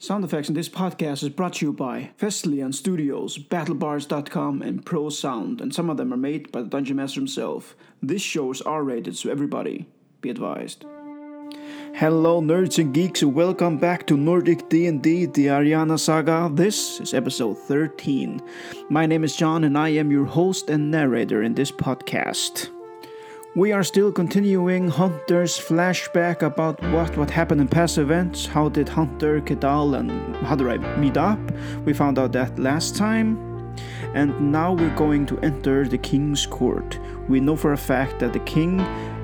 Sound effects in this podcast is brought to you by Festlian Studios, BattleBards.com, and Pro Sound, and some of them are made by the Dungeon Master himself. This show is R-rated, so everybody be advised. Hello, nerds and geeks, and welcome back to Nordic D&D: The Ariana Saga. This is episode 13. My name is John, and I am your host and narrator in this podcast. We are still continuing Hunter's flashback about what, what happened in past events. How did Hunter, Kedal, and Hadorai meet up? We found out that last time. And now we're going to enter the king's court. We know for a fact that the king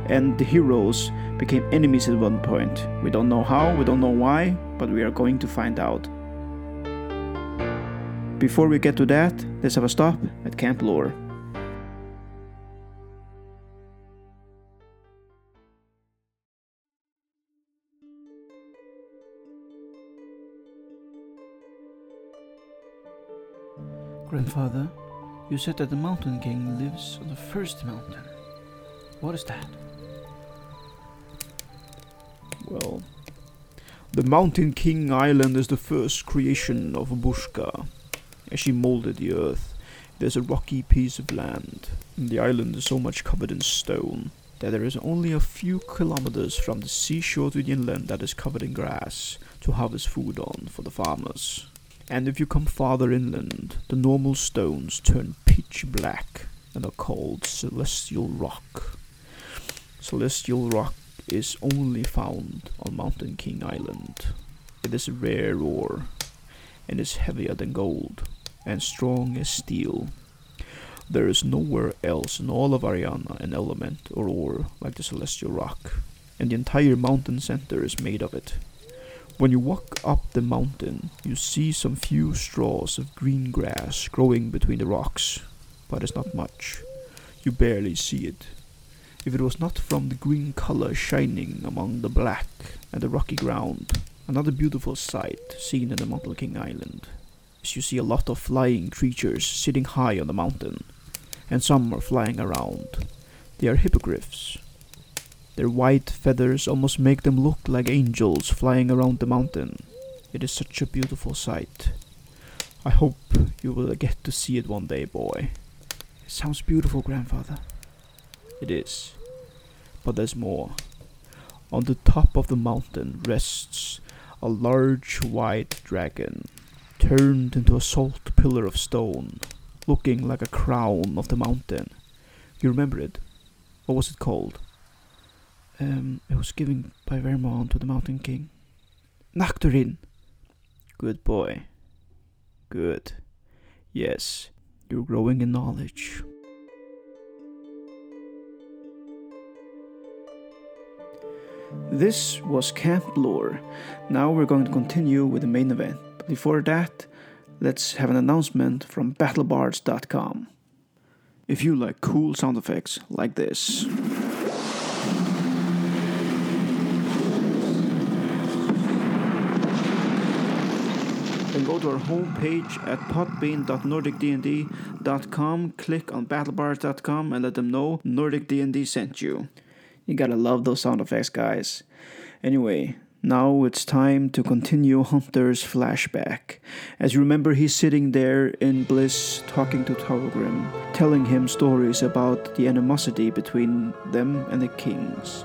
and the heroes became enemies at one point. We don't know how, we don't know why, but we are going to find out. Before we get to that, let's have a stop at Camp Lore. Grandfather, you said that the Mountain King lives on the first mountain. What is that? Well, the Mountain King Island is the first creation of Bushka. As she molded the earth, there's a rocky piece of land. And the island is so much covered in stone that there is only a few kilometers from the seashore to the inland that is covered in grass to harvest food on for the farmers. And if you come farther inland, the normal stones turn pitch black and are called celestial rock. Celestial rock is only found on Mountain King Island. It is a rare ore and is heavier than gold and strong as steel. There is nowhere else in all of Ariana an element or ore like the celestial rock, and the entire mountain center is made of it. When you walk up the mountain, you see some few straws of green grass growing between the rocks, but it's not much. You barely see it. If it was not from the green color shining among the black and the rocky ground, another beautiful sight seen in the Mountain King Island is you see a lot of flying creatures sitting high on the mountain, and some are flying around. They are hippogriffs, their white feathers almost make them look like angels flying around the mountain. It is such a beautiful sight. I hope you will get to see it one day, boy. It sounds beautiful, grandfather. It is. But there's more. On the top of the mountain rests a large white dragon, turned into a salt pillar of stone, looking like a crown of the mountain. You remember it? What was it called? Um, it was given by Vermont to the Mountain King. Naktorin. Good boy. Good. Yes, you're growing in knowledge. This was Camp Lore. Now we're going to continue with the main event. But before that, let's have an announcement from BattleBards.com. If you like cool sound effects like this, to our homepage at podbean.nordicdnd.com, click on battlebards.com, and let them know Nordic D&D sent you. You gotta love those sound effects, guys. Anyway, now it's time to continue Hunter's flashback. As you remember, he's sitting there in bliss talking to Torgrim, telling him stories about the animosity between them and the kings.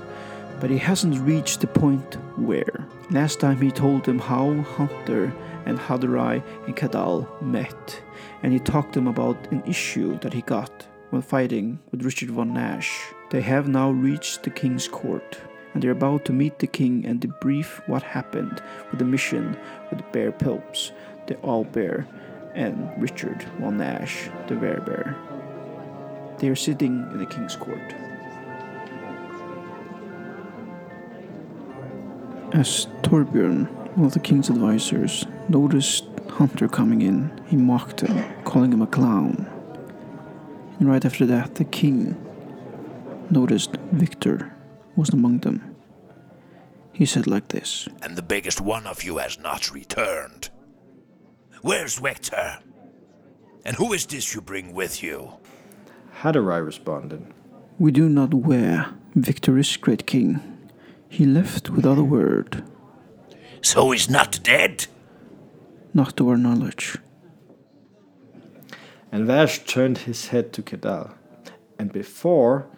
But he hasn't reached the point where. Last time he told him how Hunter and Hadorai and Kadal met, and he talked to them about an issue that he got when fighting with Richard von Nash. They have now reached the king's court, and they're about to meet the king and debrief what happened with the mission with the Bear Pilps, the All Bear, and Richard von Nash, the Bear Bear. They are sitting in the king's court. As Torbjörn one of the king's advisors noticed Hunter coming in. He mocked him, calling him a clown. And right after that, the king noticed Victor was among them. He said like this And the biggest one of you has not returned. Where's Victor? And who is this you bring with you? Hadorai responded. We do not where Victor is great king. He left without a word. So he's not dead? Not to our knowledge. And Vash turned his head to Kedal. And before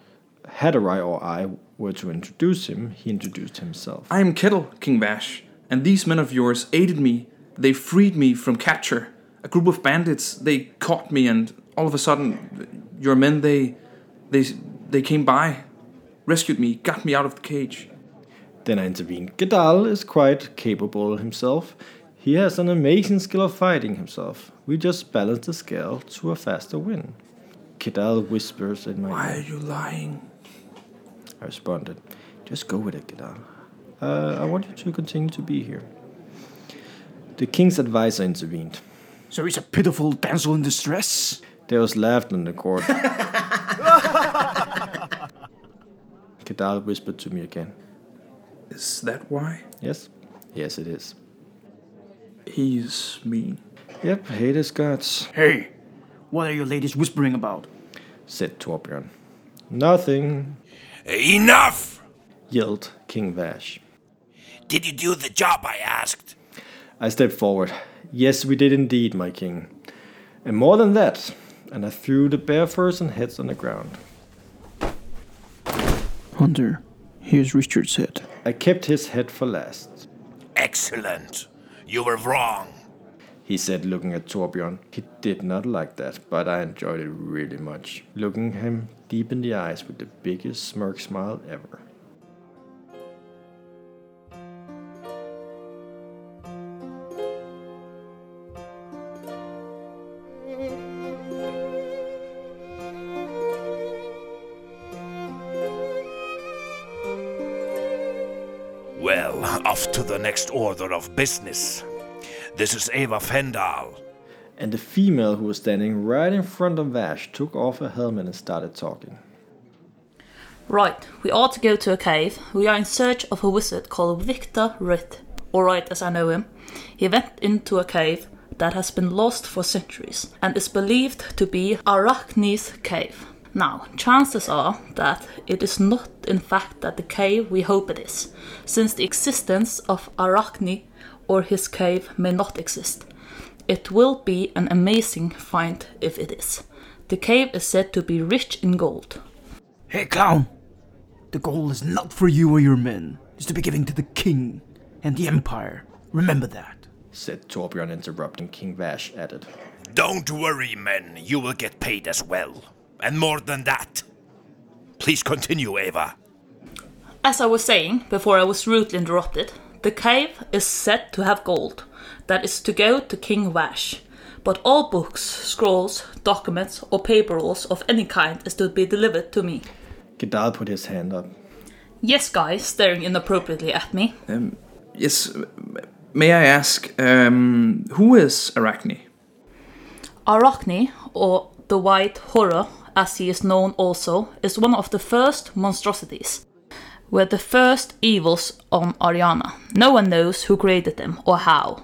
Hadarai or I were to introduce him, he introduced himself. I am Kettle, King Vash, and these men of yours aided me. They freed me from capture. A group of bandits, they caught me, and all of a sudden, your men, they, they, they came by, rescued me, got me out of the cage. Then I intervened. Gedal is quite capable himself. He has an amazing skill of fighting himself. We just balance the scale to a faster win. Gedal whispers in my ear Why are you lying? I responded, Just go with it, Gedal. Uh, I want you to continue to be here. The king's advisor intervened. So he's a pitiful damsel in distress? There was laughter in the court. Kedal whispered to me again. Is that why? Yes? Yes, it is. He's mean. Yep, hate his guts, Hey, what are your ladies whispering about? said Torbjorn. Nothing, Enough! yelled King Vash. Did you do the job I asked? I stepped forward. Yes, we did indeed, my king. And more than that, and I threw the bear furs and heads on the ground. Hunter, here's Richard's head. I kept his head for last, Excellent. You were wrong. he said, looking at Torbjorn. He did not like that, but I enjoyed it really much, looking him deep in the eyes with the biggest smirk smile ever. Well, off to the next order of business. This is Eva Fendal. And the female who was standing right in front of Vash took off her helmet and started talking. Right, we ought to go to a cave. We are in search of a wizard called Victor Rith, or right as I know him. He went into a cave that has been lost for centuries and is believed to be Arachne's cave. Now, chances are that it is not in fact that the cave we hope it is, since the existence of Arachne or his cave may not exist. It will be an amazing find if it is. The cave is said to be rich in gold. Hey, clown! The gold is not for you or your men. It's to be given to the king and the empire. Remember that. Said Torbjorn, interrupting King Vash, added. Don't worry, men. You will get paid as well. And more than that. Please continue, Eva. As I was saying before I was rudely interrupted, the cave is said to have gold that is to go to King Vash. But all books, scrolls, documents, or paper rolls of any kind is to be delivered to me. Gedal put his hand up. Yes, guy, staring inappropriately at me. Yes, may I ask, um, who is Arachne? Arachne, or the White Horror, as he is known also, is one of the first monstrosities. Were the first evils on Ariana. No one knows who created them or how.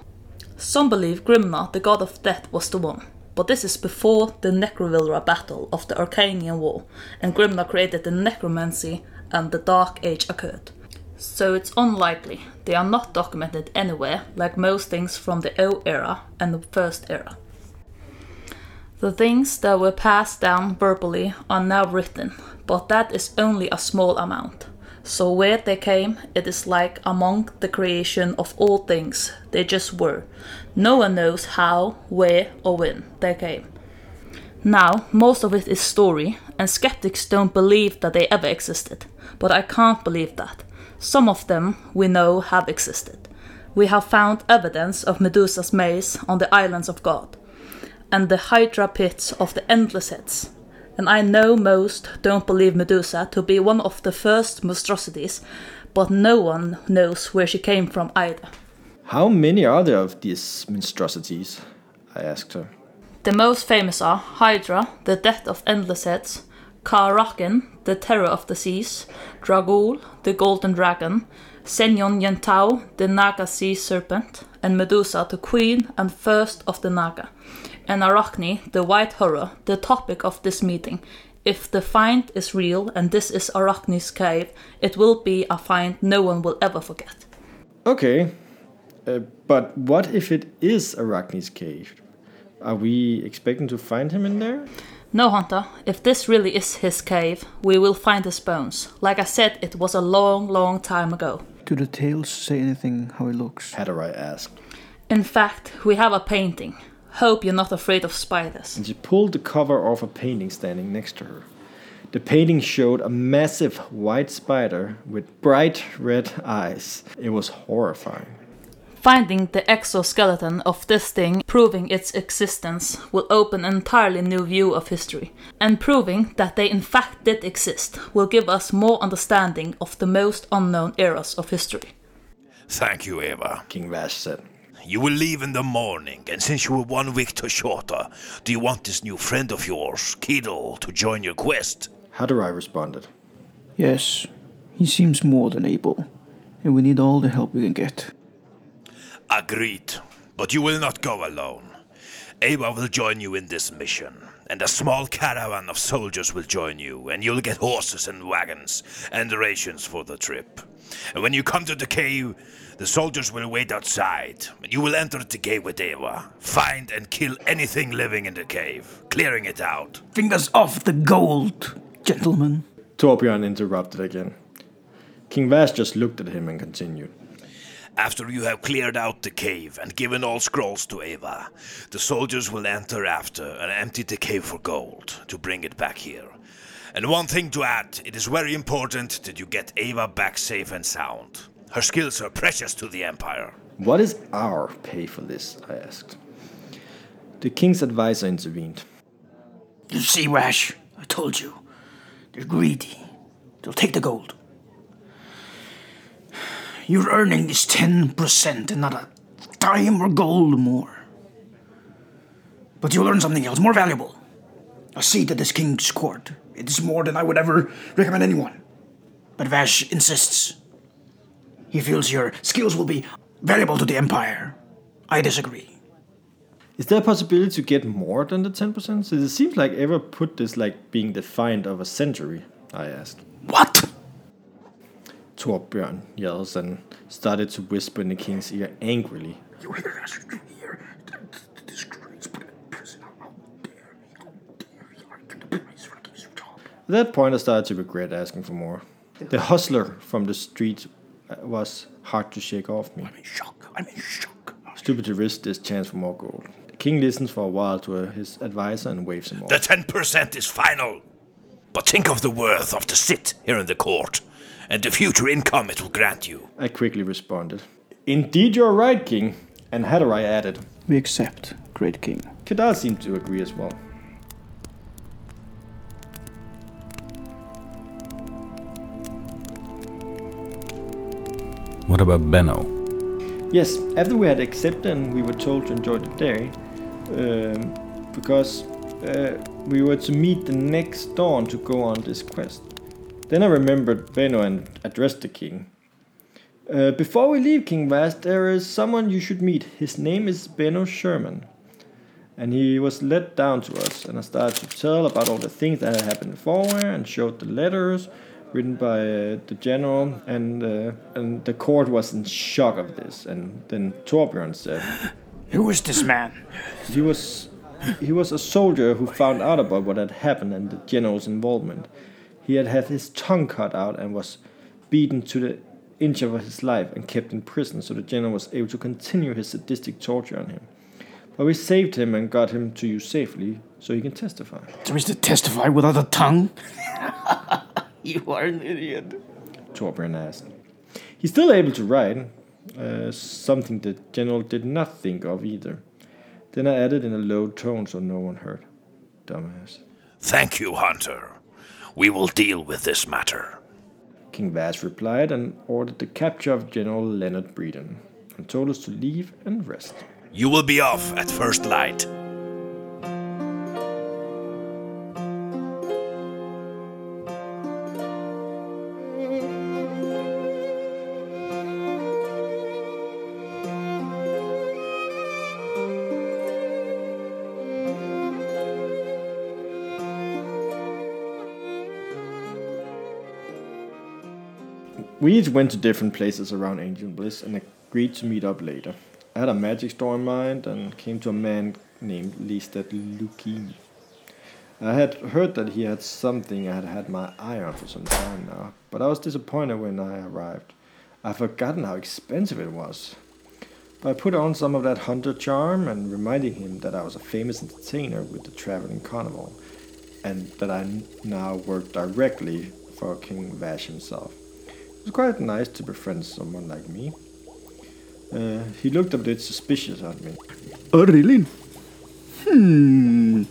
Some believe Grimna, the god of death, was the one, but this is before the Necrovilra battle of the Arcanian War, and Grimna created the necromancy and the Dark Age occurred. So it's unlikely. They are not documented anywhere, like most things from the O era and the First era. The things that were passed down verbally are now written, but that is only a small amount. So where they came, it is like among the creation of all things, they just were. No one knows how, where, or when they came. Now, most of it is story, and skeptics don't believe that they ever existed, but I can't believe that. Some of them we know have existed. We have found evidence of Medusa's maze on the islands of God and the Hydra pits of the Endless Heads. And I know most don't believe Medusa to be one of the first monstrosities, but no one knows where she came from either. How many are there of these monstrosities? I asked her. The most famous are Hydra, the death of endless heads, Karakin, the terror of the seas, Dragul, the golden dragon, Senyon Yentau, the Naga sea serpent, and Medusa, the queen and first of the Naga, and Arachne, the white horror, the topic of this meeting. If the find is real and this is Arachne's cave, it will be a find no one will ever forget. Okay. Uh, but what if it is Arachne's cave? Are we expecting to find him in there? No, Hunter, if this really is his cave, we will find his bones. Like I said, it was a long, long time ago. Do the tales say anything how he looks? Hatterai asked. In fact, we have a painting. Hope you're not afraid of spiders. And she pulled the cover off a painting standing next to her. The painting showed a massive white spider with bright red eyes. It was horrifying. Finding the exoskeleton of this thing, proving its existence, will open an entirely new view of history. And proving that they in fact did exist will give us more understanding of the most unknown eras of history. Thank you, Eva. King Vash said. You will leave in the morning, and since you were one week too shorter, uh, do you want this new friend of yours, Keedle, to join your quest? Hatterai responded. Yes, he seems more than able, and we need all the help we can get. Agreed. But you will not go alone. Eva will join you in this mission, and a small caravan of soldiers will join you, and you'll get horses and wagons and rations for the trip. And when you come to the cave, the soldiers will wait outside, and you will enter the cave with Eva. Find and kill anything living in the cave, clearing it out. Fingers off the gold, gentlemen. Torbjorn interrupted again. King Vash just looked at him and continued. After you have cleared out the cave and given all scrolls to Eva, the soldiers will enter after and empty the cave for gold to bring it back here. And one thing to add it is very important that you get Eva back safe and sound. Her skills are precious to the Empire. What is our pay for this? I asked. The king's advisor intervened. You see, Rash, I told you. They're greedy. They'll take the gold. Your earning is 10% and not a dime or gold more. But you'll earn something else more valuable. A seat at this king's court. It is more than I would ever recommend anyone. But Vash insists. He feels your skills will be valuable to the Empire. I disagree. Is there a possibility to get more than the 10%? So it seems like ever put this like being the find of a century, I asked. What? Torbjorn yells and started to whisper in the king's ear angrily. You hear that? You hear the disgrace put in prison out there. Out there. You are the price for keeps your job. At that point, I started to regret asking for more. The hustler from the street uh, was hard to shake off me. I'm in shock. I'm in shock. Stupid to risk this chance for more gold. The king listens for a while to uh, his advisor and waves him off. The 10% is final. But think of the worth of the sit here in the court and the future income it will grant you. I quickly responded. Indeed, you're right, king. And Hatterai added. We accept, great king. Kedar seemed to agree as well. What about Benno? Yes, after we had accepted and we were told to enjoy the day, um, because uh, we were to meet the next dawn to go on this quest. Then I remembered Benno and addressed the king. Uh, before we leave, King Vash, there is someone you should meet. His name is Benno Sherman. And he was led down to us, and I started to tell about all the things that had happened before, and showed the letters written by uh, the general, and uh, and the court was in shock of this. And then Torbjorn said, Who is this man? he was he was a soldier who found out about what had happened and the general's involvement. He had had his tongue cut out and was beaten to the inch of his life and kept in prison, so the general was able to continue his sadistic torture on him. But we saved him and got him to you safely, so he can testify. There is to testify without a tongue? you are an idiot. Torbjorn asked. He's still able to write, uh, something the general did not think of either. Then I added in a low tone so no one heard. Dumbass. Thank you, Hunter. We will deal with this matter. King Vash replied and ordered the capture of General Leonard Breeden and told us to leave and rest. You will be off at first light. Each went to different places around Ancient Bliss, and agreed to meet up later. I had a magic store in mind and came to a man named Listet Lukimi. I had heard that he had something I had had my eye on for some time now, but I was disappointed when I arrived. I'd forgotten how expensive it was. But I put on some of that hunter charm and reminding him that I was a famous entertainer with the traveling carnival, and that I now worked directly for King Vash himself. It was quite nice to befriend someone like me. Uh, he looked a bit suspicious at me. Oh, really? Hmm.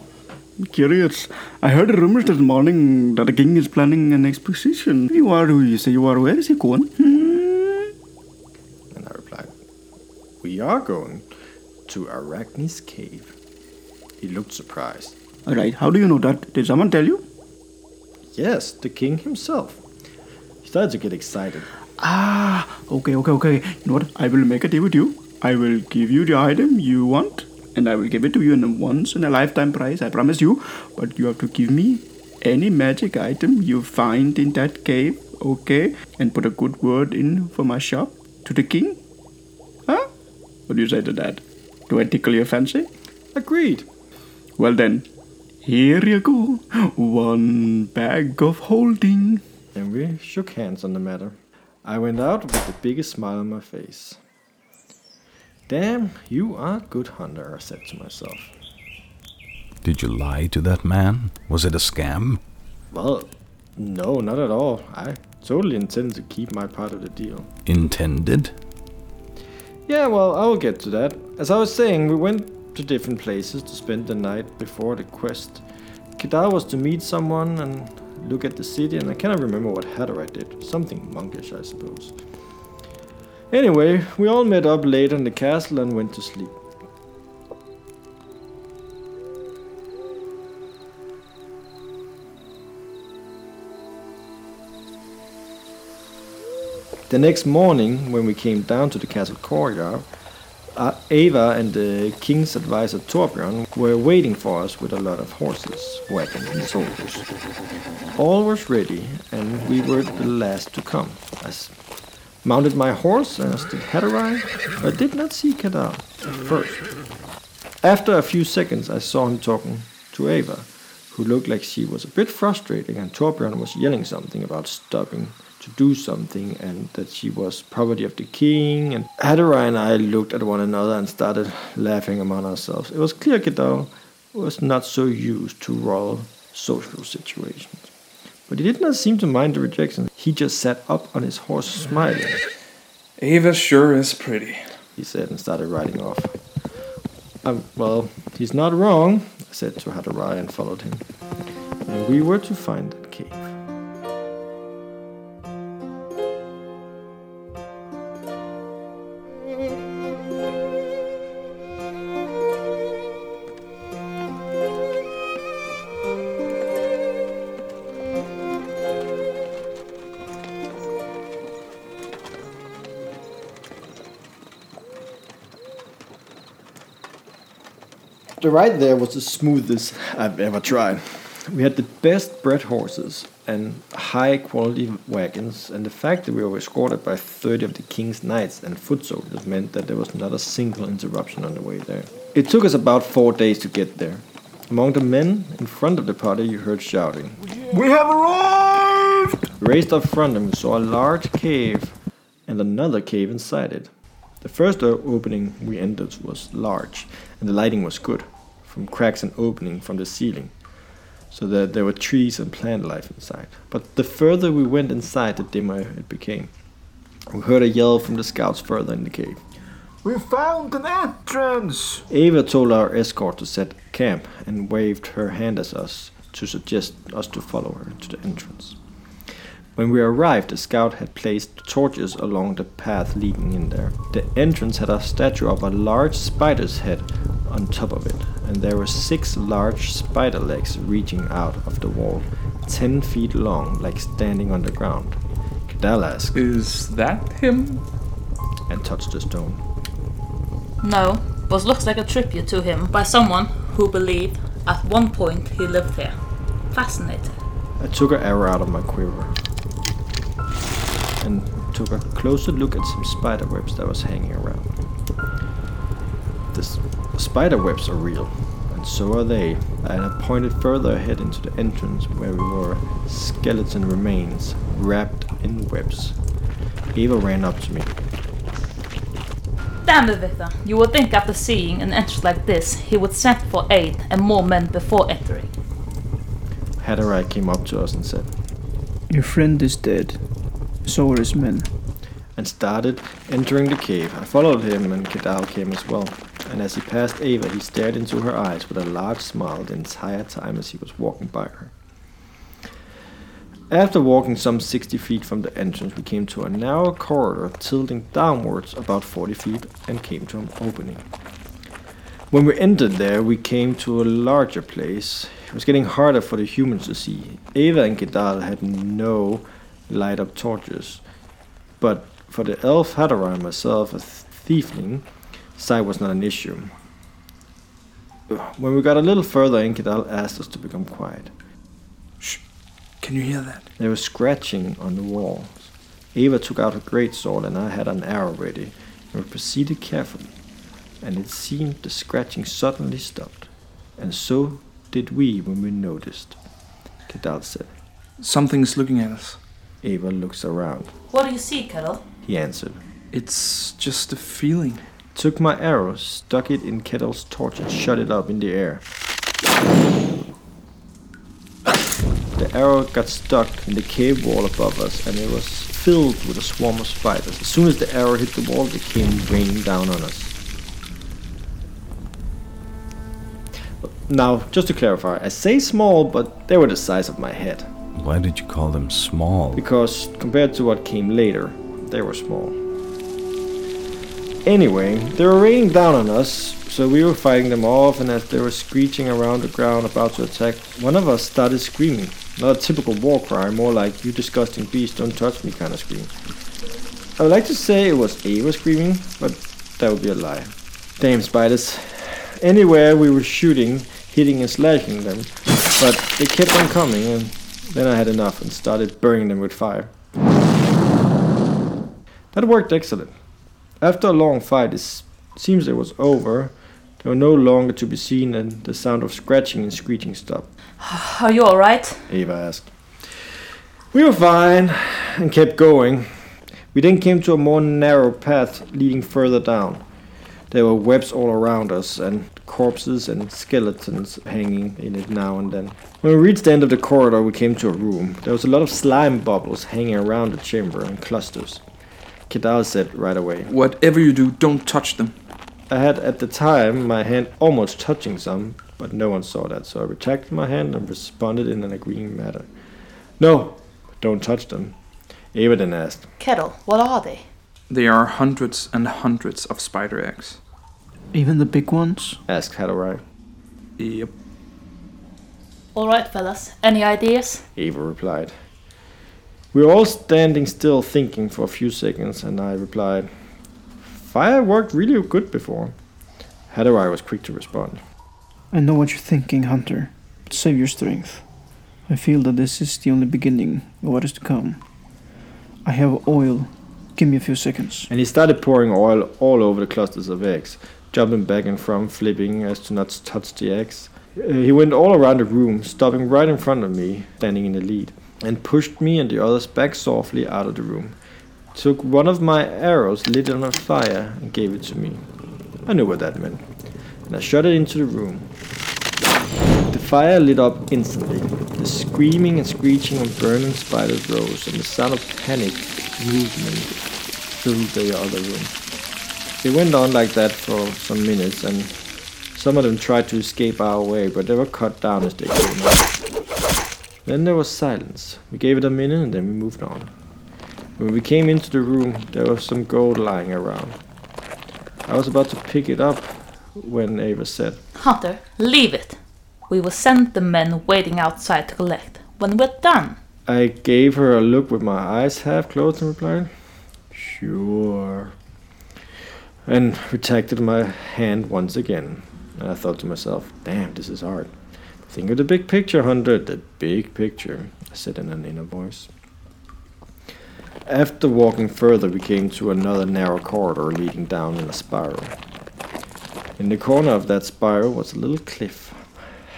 Curious. I heard rumors this morning that the king is planning an expedition. You are who you say you are. Where is he going? Hmm. And I replied, We are going to Arachne's cave. He looked surprised. All right. How do you know that? Did someone tell you? Yes, the king himself. He started to get excited. Ah. Okay. Okay. Okay. You know what? I will make a deal with you. I will give you the item you want, and I will give it to you in a once in a lifetime price. I promise you. But you have to give me any magic item you find in that cave. Okay. And put a good word in for my shop to the king. Huh? What do you say to that? Do I tickle your fancy? Agreed. Well then, here you go. One bag of holding. And we shook hands on the matter. I went out with the biggest smile on my face. Damn, you are a good hunter, I said to myself. Did you lie to that man? Was it a scam? Well, no, not at all. I totally intend to keep my part of the deal. Intended? Yeah, well, I will get to that. As I was saying, we went to different places to spend the night before the quest. Kedar was to meet someone and look at the city, and I cannot remember what Hatterite did. Something monkish, I suppose. Anyway, we all met up late in the castle and went to sleep. The next morning, when we came down to the castle courtyard, Uh, Ava and the king's advisor Torbjörn were waiting for us with a lot of horses, wagons, and soldiers. All was ready, and we were the last to come. I mounted my horse and stood Hatterai, but did not see Kadar at first. After a few seconds, I saw him talking to Ava, who looked like she was a bit frustrated, and Torbjörn was yelling something about stopping to do something and that she was property of the king. And Hadara and I looked at one another and started laughing among ourselves. It was clear Kedal was not so used to royal social situations. But he did not seem to mind the rejection. He just sat up on his horse smiling, Ava sure is pretty. he said, and started riding off. Um, well, he's not wrong, I said to Hadarai and followed him. And we were to find that cave. The ride there was the smoothest I've ever tried. We had the best bred horses and high quality wagons, and the fact that we were escorted by 30 of the king's knights and foot soldiers meant that there was not a single interruption on the way there. It took us about four days to get there. Among the men in front of the party, you heard shouting. We have arrived! Raised raced up front and we saw a large cave and another cave inside it. The first opening we entered was large, and the lighting was good, from cracks and opening from the ceiling, so that there were trees and plant life inside. But the further we went inside, the dimmer it became. We heard a yell from the scouts further in the cave. We found an entrance! Ava told our escort to set camp and waved her hand at us to suggest us to follow her to the entrance. When we arrived, the scout had placed torches along the path leading in there. The entrance had a statue of a large spider's head on top of it, and there were six large spider legs reaching out of the wall, ten feet long, like standing on the ground. Kadal asked Is that him? and touched the stone. No, but looks like a tribute to him by someone who believed at one point he lived here. Fascinating. I took an arrow out of my quiver and took a closer look at some spider webs that was hanging around. The spider webs are real, and so are they. And I pointed further ahead into the entrance where we were skeleton remains wrapped in webs. Eva ran up to me. Damn it, Victor. You would think after seeing an entrance like this, he would send for aid and more men before entering. Hatterai came up to us and said, Your friend is dead. So are his men. and started entering the cave. I followed him, and Kedal came as well. And as he passed Ava, he stared into her eyes with a large smile the entire time as he was walking by her. After walking some 60 feet from the entrance, we came to a narrow corridor tilting downwards about 40 feet and came to an opening. When we entered there, we came to a larger place. It was getting harder for the humans to see. Ava and Gedal had no light up torches, but for the elf Hadara and myself, a tiefling, sight was not an issue. When we got a little further in, Kedal asked us to become quiet. Shh, Can you hear that? There was scratching on the walls. Eva took out her great sword and I had an arrow ready, and we proceeded carefully. And it seemed the scratching suddenly stopped. And so did we when we noticed. Kedal said. Something's looking at us. Eva looks around. What do you see, Kettle? He answered. It's just a feeling. Took my arrow, stuck it in Kettle's torch, and shot it up in the air. The arrow got stuck in the cave wall above us, and it was filled with a swarm of spiders. As soon as the arrow hit the wall, they came raining down on us. Now, just to clarify, I say small, but they were the size of my head. Why did you call them small? because compared to what came later, they were small. Anyway, they were raining down on us, so we were fighting them off, and as they were screeching around the ground about to attack, one of us started screaming. Not a typical war cry, more like, you disgusting beast, don't touch me kind of scream. I would like to say it was Ava screaming, but that would be a lie. Damn spiders. Anywhere we were shooting, hitting and slashing them, but they kept on coming, and then I had enough and started burning them with fire. That worked excellent. After a long fight, it seems it was over. They were no longer to be seen, and the sound of scratching and screeching stopped. Are you alright? Ava asked. We were fine and kept going. We then came to a more narrow path leading further down. There were webs all around us and corpses and skeletons hanging in it now and then. When we reached the end of the corridor, we came to a room. There was a lot of slime bubbles hanging around the chamber in clusters. Kedal said right away. Whatever you do, don't touch them. I had at the time my hand almost touching some, but no one saw that, so I retracted my hand and responded in an agreeing manner. No, don't touch them. Ava then asked. Kettle, what are they? There are hundreds and hundreds of spider eggs. Even the big ones? Asked Hadorai. Yep. Alright, fellas. Any ideas? Ava replied. We were all standing still thinking for a few seconds, and I replied, Fire worked really good before. Hadorai was quick to respond. I know what you're thinking, Hunter, but save your strength. I feel that this is the only beginning of what is to come. I have oil. Give me a few seconds. And he started pouring oil all over the clusters of eggs, jumping back and from, flipping as to not touch the eggs. Uh, he went all around the room, stopping right in front of me, standing in the lead, and pushed me and the others back softly out of the room. Took one of my arrows, lit it on a fire, and gave it to me. I knew what that meant, and I shot it into the room. The fire lit up instantly. The screaming and screeching of burning spiders rose, and the sound of panic movement filled the other room. It went on like that for some minutes, and some of them tried to escape our way, but they were cut down as they came out. Then there was silence. We gave it a minute, and then we moved on. When we came into the room, there was some gold lying around. I was about to pick it up when Ava said, Hunter, leave it. We will send the men waiting outside to collect. When we're done. I gave her a look with my eyes half closed and replied, Sure. And retracted my hand once again. And I thought to myself, damn, this is hard. Think of the big picture, Hunter, the big picture, I said in an inner voice. After walking further, we came to another narrow corridor leading down in a spiral. In the corner of that spiral was a little cliff.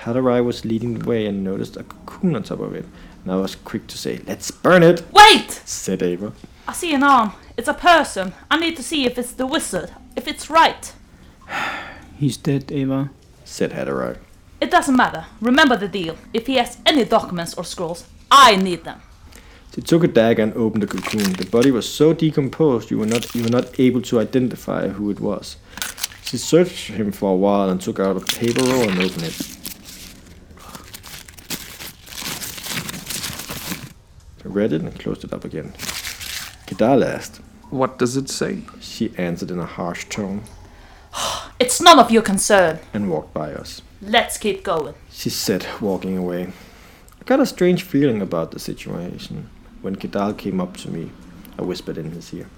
Hadarai was leading the way and noticed a cocoon on top of it, and I was quick to say, Let's burn it, Wait! said Ava. I see an arm. It's a person. I need to see if it's the wizard. If it's right. He's dead, Ava. said Hadarai. It doesn't matter. Remember the deal. If he has any documents or scrolls, I need them. She took a dagger and opened the cocoon. The body was so decomposed you were not you were not able to identify who it was. She searched him for a while and took out a paper roll and opened it. I read it and closed it up again. Kedal asked. What does it say? She answered in a harsh tone It's none of your concern. and walked by us. Let's keep going. She said, walking away. I got a strange feeling about the situation. When Kedal came up to me, I whispered in his ear,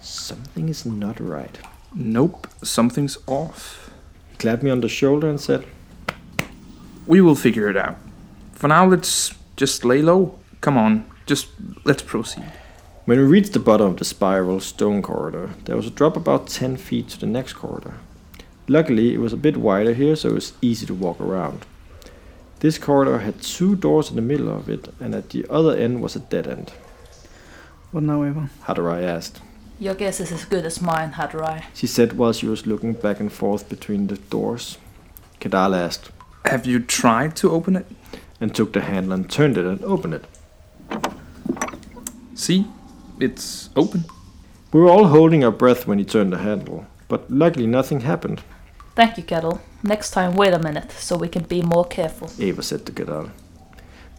Something is not right. Nope, something's off. He clapped me on the shoulder and said, We will figure it out. For now, let's just lay low. Come on, just let's proceed. When we reached the bottom of the spiral stone corridor, there was a drop about 10 feet to the next corridor. Luckily, it was a bit wider here, so it was easy to walk around. This corridor had two doors in the middle of it, and at the other end was a dead end. What now, Ava? Hadarai asked. Your guess is as good as mine, Hadarai. She said while she was looking back and forth between the doors. Kedal asked, Have you tried to open it? and took the handle and turned it and opened it. See, it's open. We were all holding our breath when he turned the handle, but luckily nothing happened, Thank you, Kettle. Next time, wait a minute, so we can be more careful. Ava said to Kedal.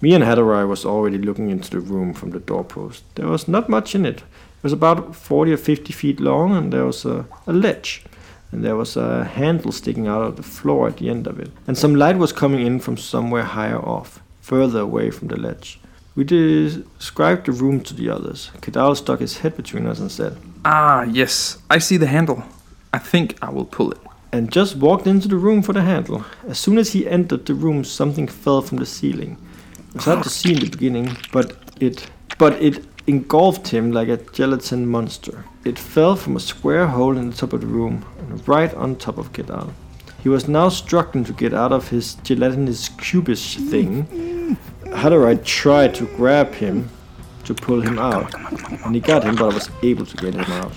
Me and Hadarai was already looking into the room from the doorpost. There was not much in it. It was about 40 or 50 feet long, and there was a, a ledge. And there was a handle sticking out of the floor at the end of it. And some light was coming in from somewhere higher off, further away from the ledge. We described the room to the others. Kedal stuck his head between us and said, Ah, yes, I see the handle. I think I will pull it. And just walked into the room for the handle. As soon as he entered the room, something fell from the ceiling. It was hard to see in the beginning, but it but it engulfed him like a gelatin monster. It fell from a square hole in the top of the room, right on top of Kedal. He was now struggling to get out of his gelatinous cubish thing. Hadarai tried to grab him to pull him out, and he got him, but I was able to get him out.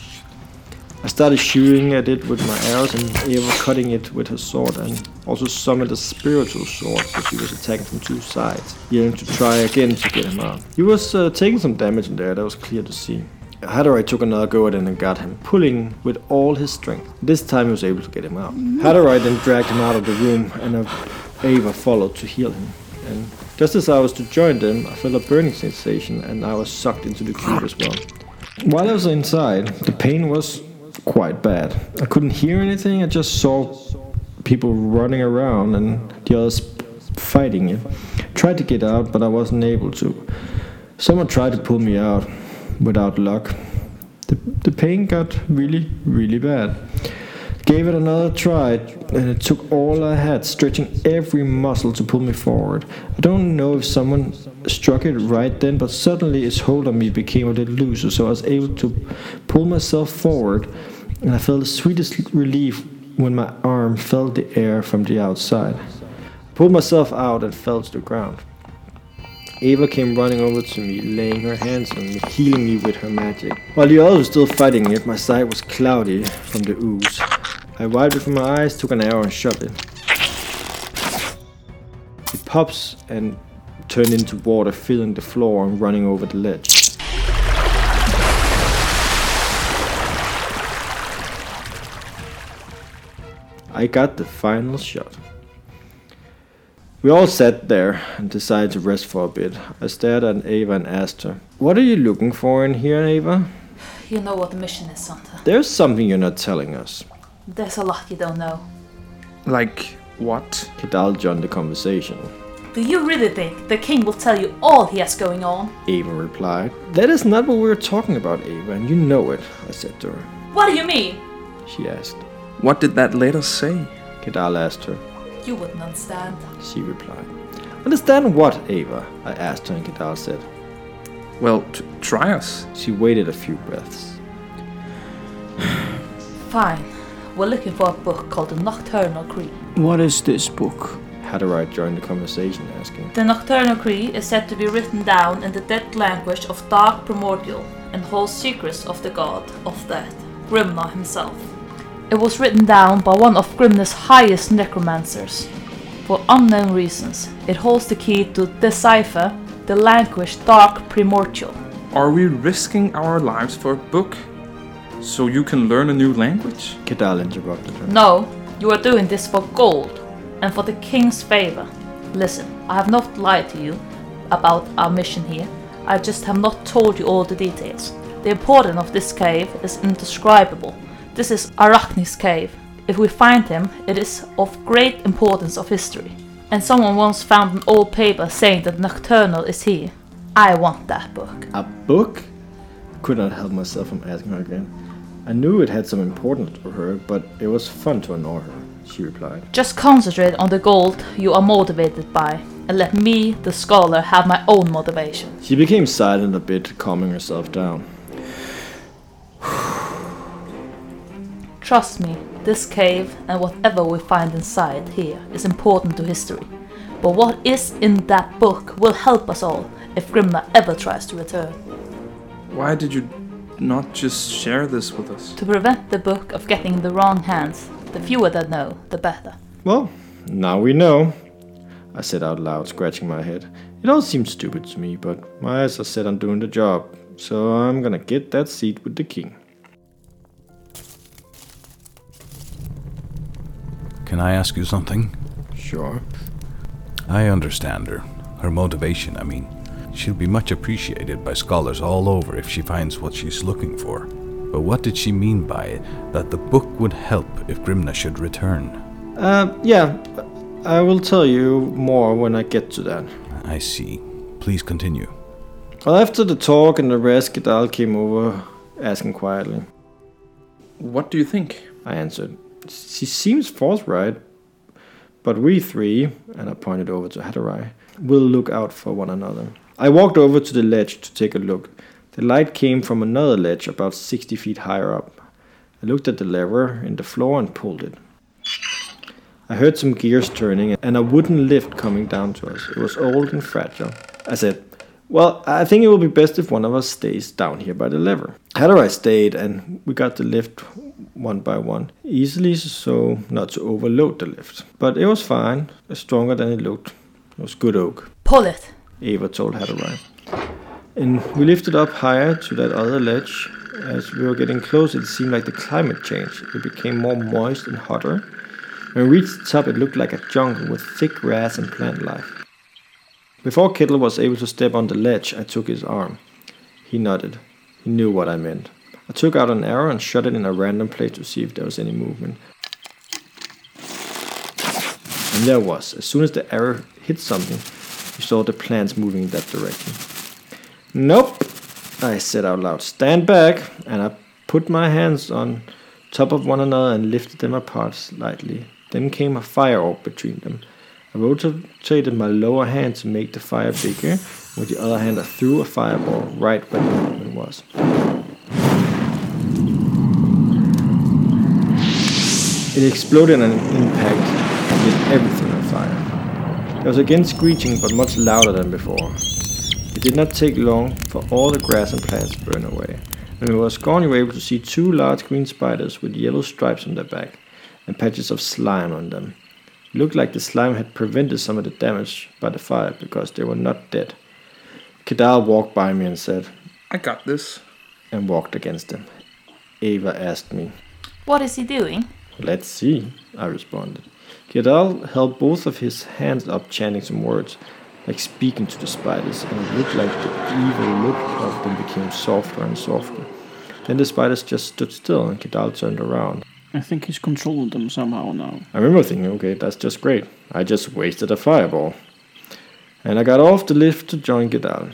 I started shooting at it with my arrows and Eva cutting it with her sword and also summoned a spiritual sword so she was attacking from two sides, yelling to try again to get him out. He was uh, taking some damage in there, that was clear to see. Hadarai took another go at it and got him, pulling with all his strength. This time he was able to get him out. Hadarai then dragged him out of the room and uh, Ava followed to heal him. And just as I was to join them, I felt a burning sensation and I was sucked into the cube as well. While I was inside, the pain was quite bad. I couldn't hear anything, I just saw people running around and the others fighting it. Tried to get out, but I wasn't able to. Someone tried to pull me out without luck. The, the pain got really, really bad. Gave it another try, and it took all I had, stretching every muscle to pull me forward. I don't know if someone struck it right then, but suddenly its hold on me became a little looser, so I was able to pull myself forward, and I felt the sweetest relief when my arm felt the air from the outside. I pulled myself out and fell to the ground. Ava came running over to me, laying her hands on me, healing me with her magic. While the others were still fighting it, my sight was cloudy from the ooze. I wiped it from my eyes, took an arrow and shot it. It pops and turned into water, filling the floor and running over the ledge. I got the final shot. We all sat there and decided to rest for a bit. I stared at Ava and asked her, What are you looking for in here, Ava? You know what the mission is, Santa. There's something you're not telling us. There's a lot you don't know. Like what? Kedal joined the conversation. Do you really think the king will tell you all he has going on? Ava replied. That is not what we were talking about, Ava, and you know it, I said to her. What do you mean? She asked. What did that letter say? Kedal asked her. You wouldn't understand. She replied. Understand what, Ava? I asked her, and Kedal said. Well, t- try us. She waited a few breaths. Fine. We're looking for a book called The Nocturnal Cree. What is this book? Hatterite joined the conversation, asking, The Nocturnal Cree is said to be written down in the dead language of Dark Primordial and holds secrets of the god of death, Grimna himself. It was written down by one of Grimna's highest necromancers. For unknown reasons, it holds the key to decipher the language Dark Primordial. Are we risking our lives for a book so you can learn a new language? Kedal interrupted her. No, you are doing this for gold and for the king's favor. Listen, I have not lied to you about our mission here. I just have not told you all the details. The importance of this cave is indescribable. This is Arachne's cave. If we find him, it is of great importance of history. And someone once found an old paper saying that Nocturnal is here. I want that book. A book? Could not help myself from asking her again. I knew it had some importance for her, but it was fun to annoy her, she replied. Just concentrate on the gold you are motivated by, and let me, the scholar, have my own motivation. She became silent a bit, calming herself down. Trust me, this cave and whatever we find inside here is important to history. But what is in that book will help us all if Grimna ever tries to return. Why did you not just share this with us? To prevent the book of getting in the wrong hands, the fewer that know, the better. Well, now we know, I said out loud, scratching my head. It all seems stupid to me, but my eyes are set on doing the job, so I'm gonna get that seat with the king. Can I ask you something? Sure. I understand her. Her motivation, I mean. She'll be much appreciated by scholars all over if she finds what she's looking for. But what did she mean by it? That the book would help if Grimna should return? Uh, yeah, I will tell you more when I get to that. I see. Please continue. Well, after the talk and the rest, Gedal came over, asking quietly. What do you think? I answered. She seems forthright, but we three, and I pointed over to Hatterai, will look out for one another. I walked over to the ledge to take a look. The light came from another ledge about 60 feet higher up. I looked at the lever in the floor and pulled it. I heard some gears turning and a wooden lift coming down to us. It was old and fragile. I said, Well, I think it will be best if one of us stays down here by the lever. Hatterai stayed and we got the lift one by one, easily so not to overload the lift. But it was fine, stronger than it looked. It was good oak. Pull it! Ava told Hatterai. And we lifted up higher to that other ledge. As we were getting close, it seemed like the climate changed. It became more moist and hotter. When we reached the top, it looked like a jungle with thick grass and plant life. Before Kittle was able to step on the ledge, I took his arm. He nodded. He knew what I meant. I took out an arrow and shot it in a random place to see if there was any movement. And there was. As soon as the arrow hit something, we saw the plants moving in that direction. Nope, I said out loud. Stand back, and I put my hands on top of one another and lifted them apart slightly. Then came a fire orb between them. I rotated my lower hand to make the fire bigger. With the other hand, I threw a fireball right where the movement was. It exploded an impact and lit everything on fire. There was again screeching, but much louder than before. It did not take long for all the grass and plants to burn away. When it was gone, you were able to see two large green spiders with yellow stripes on their back and patches of slime on them. It looked like the slime had prevented some of the damage by the fire because they were not dead. Kedal walked by me and said, I got this. and walked against them. Ava asked me, What is he doing? Let's see, I responded. Kedal held both of his hands up, chanting some words, like speaking to the spiders, and it looked like the evil look of them became softer and softer. Then the spiders just stood still, and Kedal turned around. I think he's controlling them somehow now. I remember thinking, okay, that's just great. I just wasted a fireball. And I got off the lift to join Gedal.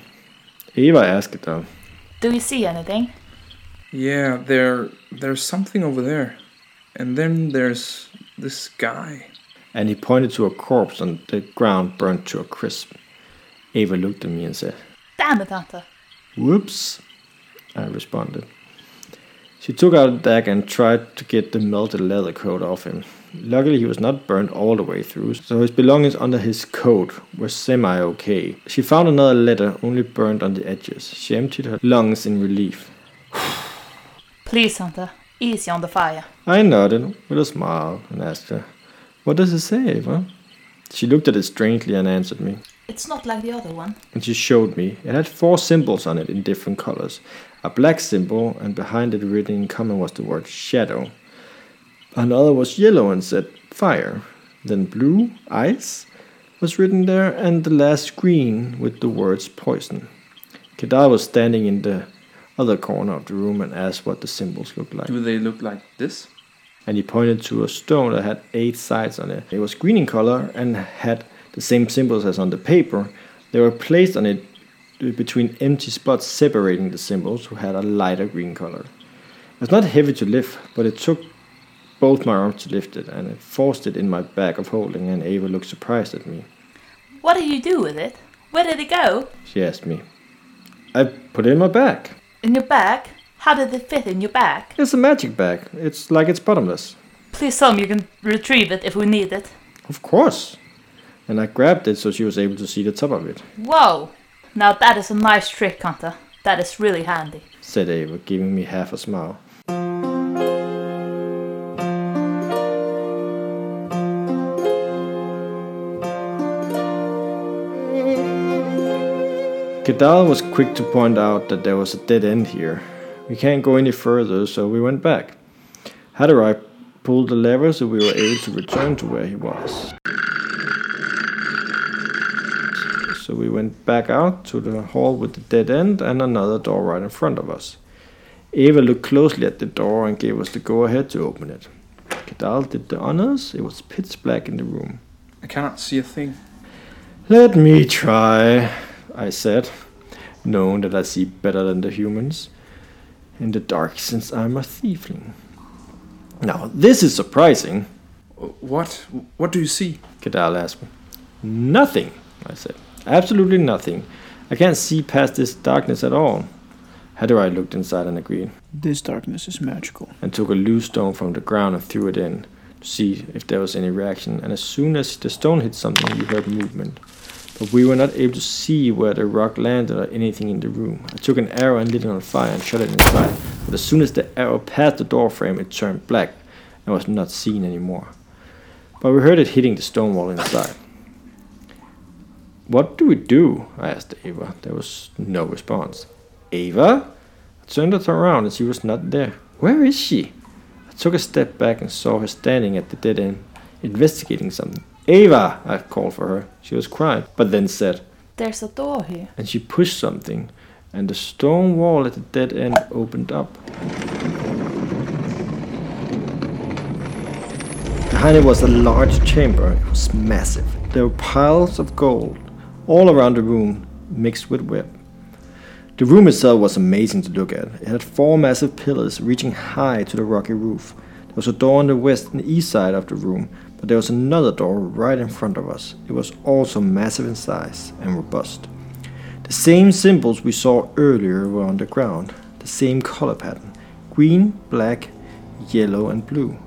Eva asked though. Do you see anything? Yeah, there there's something over there. And then there's this guy. and he pointed to a corpse on the ground burnt to a crisp. Ava looked at me and said, Damn it, Hunter. Whoops, I responded. She took out a dagger and tried to get the melted leather coat off him. Luckily, he was not burned all the way through, so his belongings under his coat were semi okay. She found another letter, only burned on the edges. She emptied her lungs in relief. Please, Hunter, easy on the fire. I nodded with a smile and asked her, What does it say, Ava? She looked at it strangely and answered me. It's not like the other one. And she showed me. It had four symbols on it in different colors. A black symbol, and behind it written in common was the word shadow. Another was yellow and said fire. Then blue, ice, was written there, and the last green with the words poison. Kedar was standing in the other corner of the room and asked what the symbols looked like. Do they look like this? and he pointed to a stone that had eight sides on it. It was green in color and had the same symbols as on the paper. They were placed on it between empty spots separating the symbols, who had a lighter green color. It was not heavy to lift, but it took both my arms to lift it, and it forced it in my bag of holding, and Ava looked surprised at me. What did you do with it? Where did it go? She asked me. I put it in my bag. In your bag? How did it fit in your bag? It's a magic bag. It's like it's bottomless. Please tell me you can retrieve it if we need it. Of course. And I grabbed it so she was able to see the top of it, Whoa! Now that is a nice trick, Hunter. That is really handy. said Ava, giving me half a smile. Kedal was quick to point out that there was a dead end here. We can't go any further, so we went back. Haderach pulled the lever so we were able to return to where he was. So we went back out to the hall with the dead end and another door right in front of us. Eva looked closely at the door and gave us the go ahead to open it. Kedal did the honors. It was pitch black in the room. I cannot see a thing. Let me try, I said, knowing that I see better than the humans in the dark since I'm a tiefling. Now, this is surprising, uh, What? What do you see? Kedal asked me. Nothing, I said. Absolutely nothing. I can't see past this darkness at all. Haderach looked inside and agreed, This darkness is magical. and took a loose stone from the ground and threw it in to see if there was any reaction. And as soon as the stone hit something, we heard movement. But we were not able to see where the rock landed or anything in the room. I took an arrow and lit it on fire and shot it inside. But as soon as the arrow passed the door frame, it turned black and was not seen anymore. But we heard it hitting the stone wall inside. What do we do? I asked Ava. There was no response. Ava? I turned it around and she was not there. Where is she? I took a step back and saw her standing at the dead end, investigating something. Ava! I called for her. She was crying, but then said, There's a door here. and she pushed something, and the stone wall at the dead end opened up. Behind it was a large chamber. It was massive. There were piles of gold all around the room, mixed with web. The room itself was amazing to look at. It had four massive pillars reaching high to the rocky roof. There was a door on the west and east side of the room, but there was another door right in front of us. It was also massive in size and robust. The same symbols we saw earlier were on the ground, the same color pattern green, black, yellow, and blue.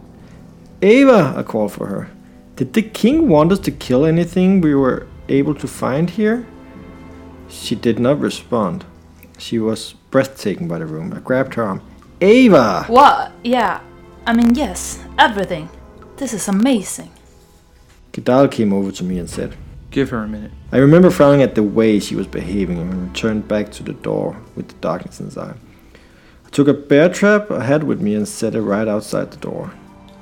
Ava, I called for her. Did the king want us to kill anything we were able to find here? She did not respond. She was breathtaking by the room. I grabbed her arm. Ava! What? Yeah. I mean, yes. Everything. This is amazing. Kedal came over to me and said, Give her a minute. I remember frowning at the way she was behaving and returned back to the door with the darkness inside. I took a bear trap I had with me and set it right outside the door.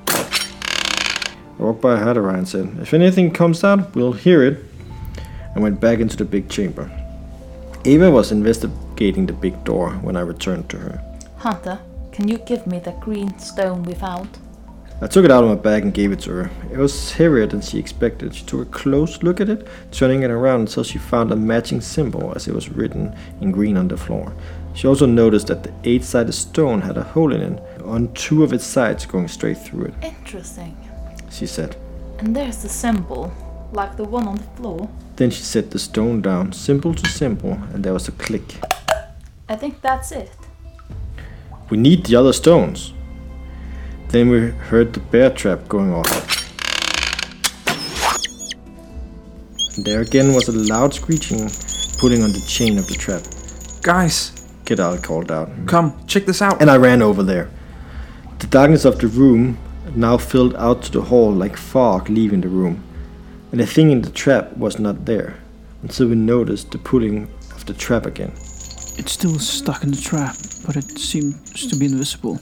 I walked by Haderach and said, If anything comes out, we'll hear it. And went back into the big chamber. Eva was investigating the big door when I returned to her. Hunter, can you give me the green stone we found? I took it out of my bag and gave it to her. It was heavier than she expected. She took a close look at it, turning it around until she found a matching symbol as it was written in green on the floor. She also noticed that the eight sided stone had a hole in it, on two of its sides going straight through it, Interesting. she said. And there's the symbol, like the one on the floor. Then she set the stone down, simple to simple, and there was a click. I think that's it. We need the other stones. Then we heard the bear trap going off. And there again was a loud screeching, pulling on the chain of the trap. Guys, Kedal called out. come, check this out. and I ran over there. The darkness of the room now filled out to the hall like fog leaving the room, and the thing in the trap was not there until we noticed the pulling of the trap again. It's still stuck in the trap, but it seems to be invisible.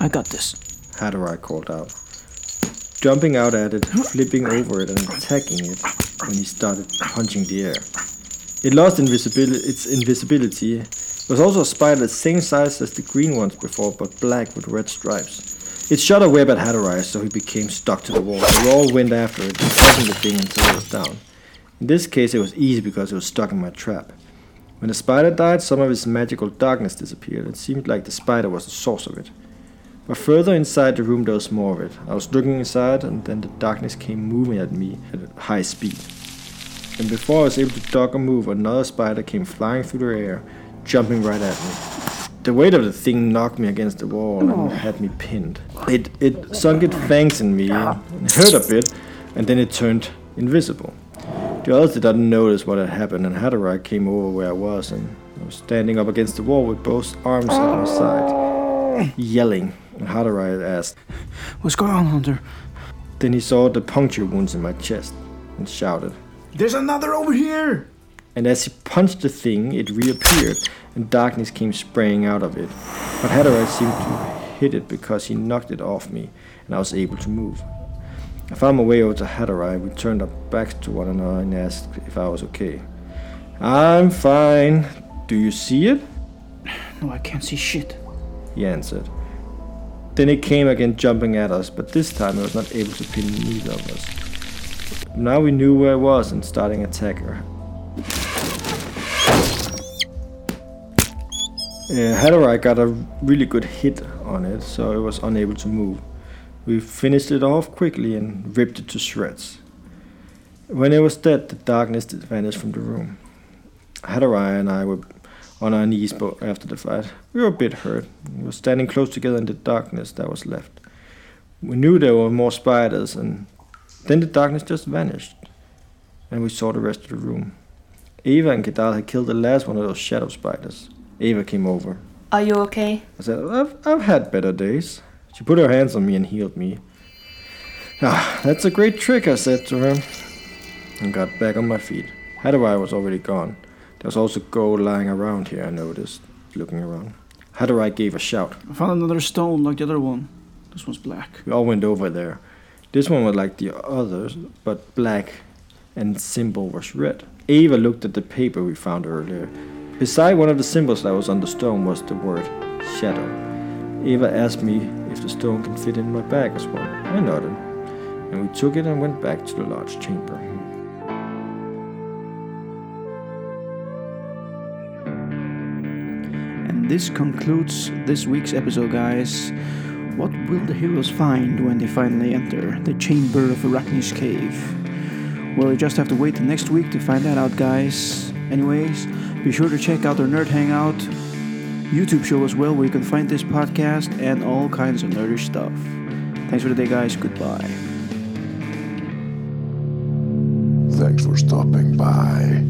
I got this. Hadorai called out, jumping out at it, flipping over it, and attacking it when he started punching the air. It lost invisibility. Its invisibility. It was also a spider the same size as the green ones before, but black with red stripes. It shot a web at Hadorai, so he became stuck to the wall. We all went after it, fighting the thing until it was down. In this case, it was easy because it was stuck in my trap. When the spider died, some of its magical darkness disappeared. It seemed like the spider was the source of it. But further inside the room, there was more of it. I was looking inside, and then the darkness came moving at me at high speed. And before I was able to duck or move, another spider came flying through the air, jumping right at me. The weight of the thing knocked me against the wall and oh. had me pinned. It it sunk its fangs in me and hurt a bit, and then it turned invisible. The others did not notice what had happened, and Hadorai came over where I was, and I was standing up against the wall with both arms at my side, yelling. And Hadorai asked. What's going on, Hunter? Then he saw the puncture wounds in my chest and shouted. There's another over here! And as he punched the thing, it reappeared, and darkness came spraying out of it. But Hadorai seemed to hit it because he knocked it off me, and I was able to move. I found my way over to Hadorai. We turned our backs to one another and asked if I was okay. I'm fine. Do you see it? No, I can't see shit. He answered. Then it came again jumping at us, but this time it was not able to pin neither of us. Now we knew where it was and starting attack Uh, Hadorai got a really good hit on it, so it was unable to move. We finished it off quickly and ripped it to shreds. When it was dead, the darkness vanished from the room. Hadorai and I were on our knees after the fight. We were a bit hurt. We were standing close together in the darkness that was left. We knew there were more spiders, and then the darkness just vanished, and we saw the rest of the room. Eva and Kedal had killed the last one of those shadow spiders. Ava came over. Are you okay? I said, I've, I've had better days. She put her hands on me and healed me. Ah, that's a great trick, I said to her, and got back on my feet. Hadorai was already gone. There was also gold lying around here, I noticed, looking around. Hadorai gave a shout. I found another stone like the other one. This one's black. We all went over there. This one was like the others, but black, and the symbol was red. Ava looked at the paper we found earlier. Beside one of the symbols that was on the stone was the word shadow. Eva asked me if the stone can fit in my bag as well. I nodded, and we took it and went back to the large chamber. And this concludes this week's episode, guys. What will the heroes find when they finally enter the chamber of Arachne's cave? Well, you just have to wait till next week to find that out, guys. Anyways, be sure to check out our Nerd Hangout YouTube show as well, where you can find this podcast and all kinds of nerdish stuff. Thanks for the day, guys. Goodbye. Thanks for stopping by.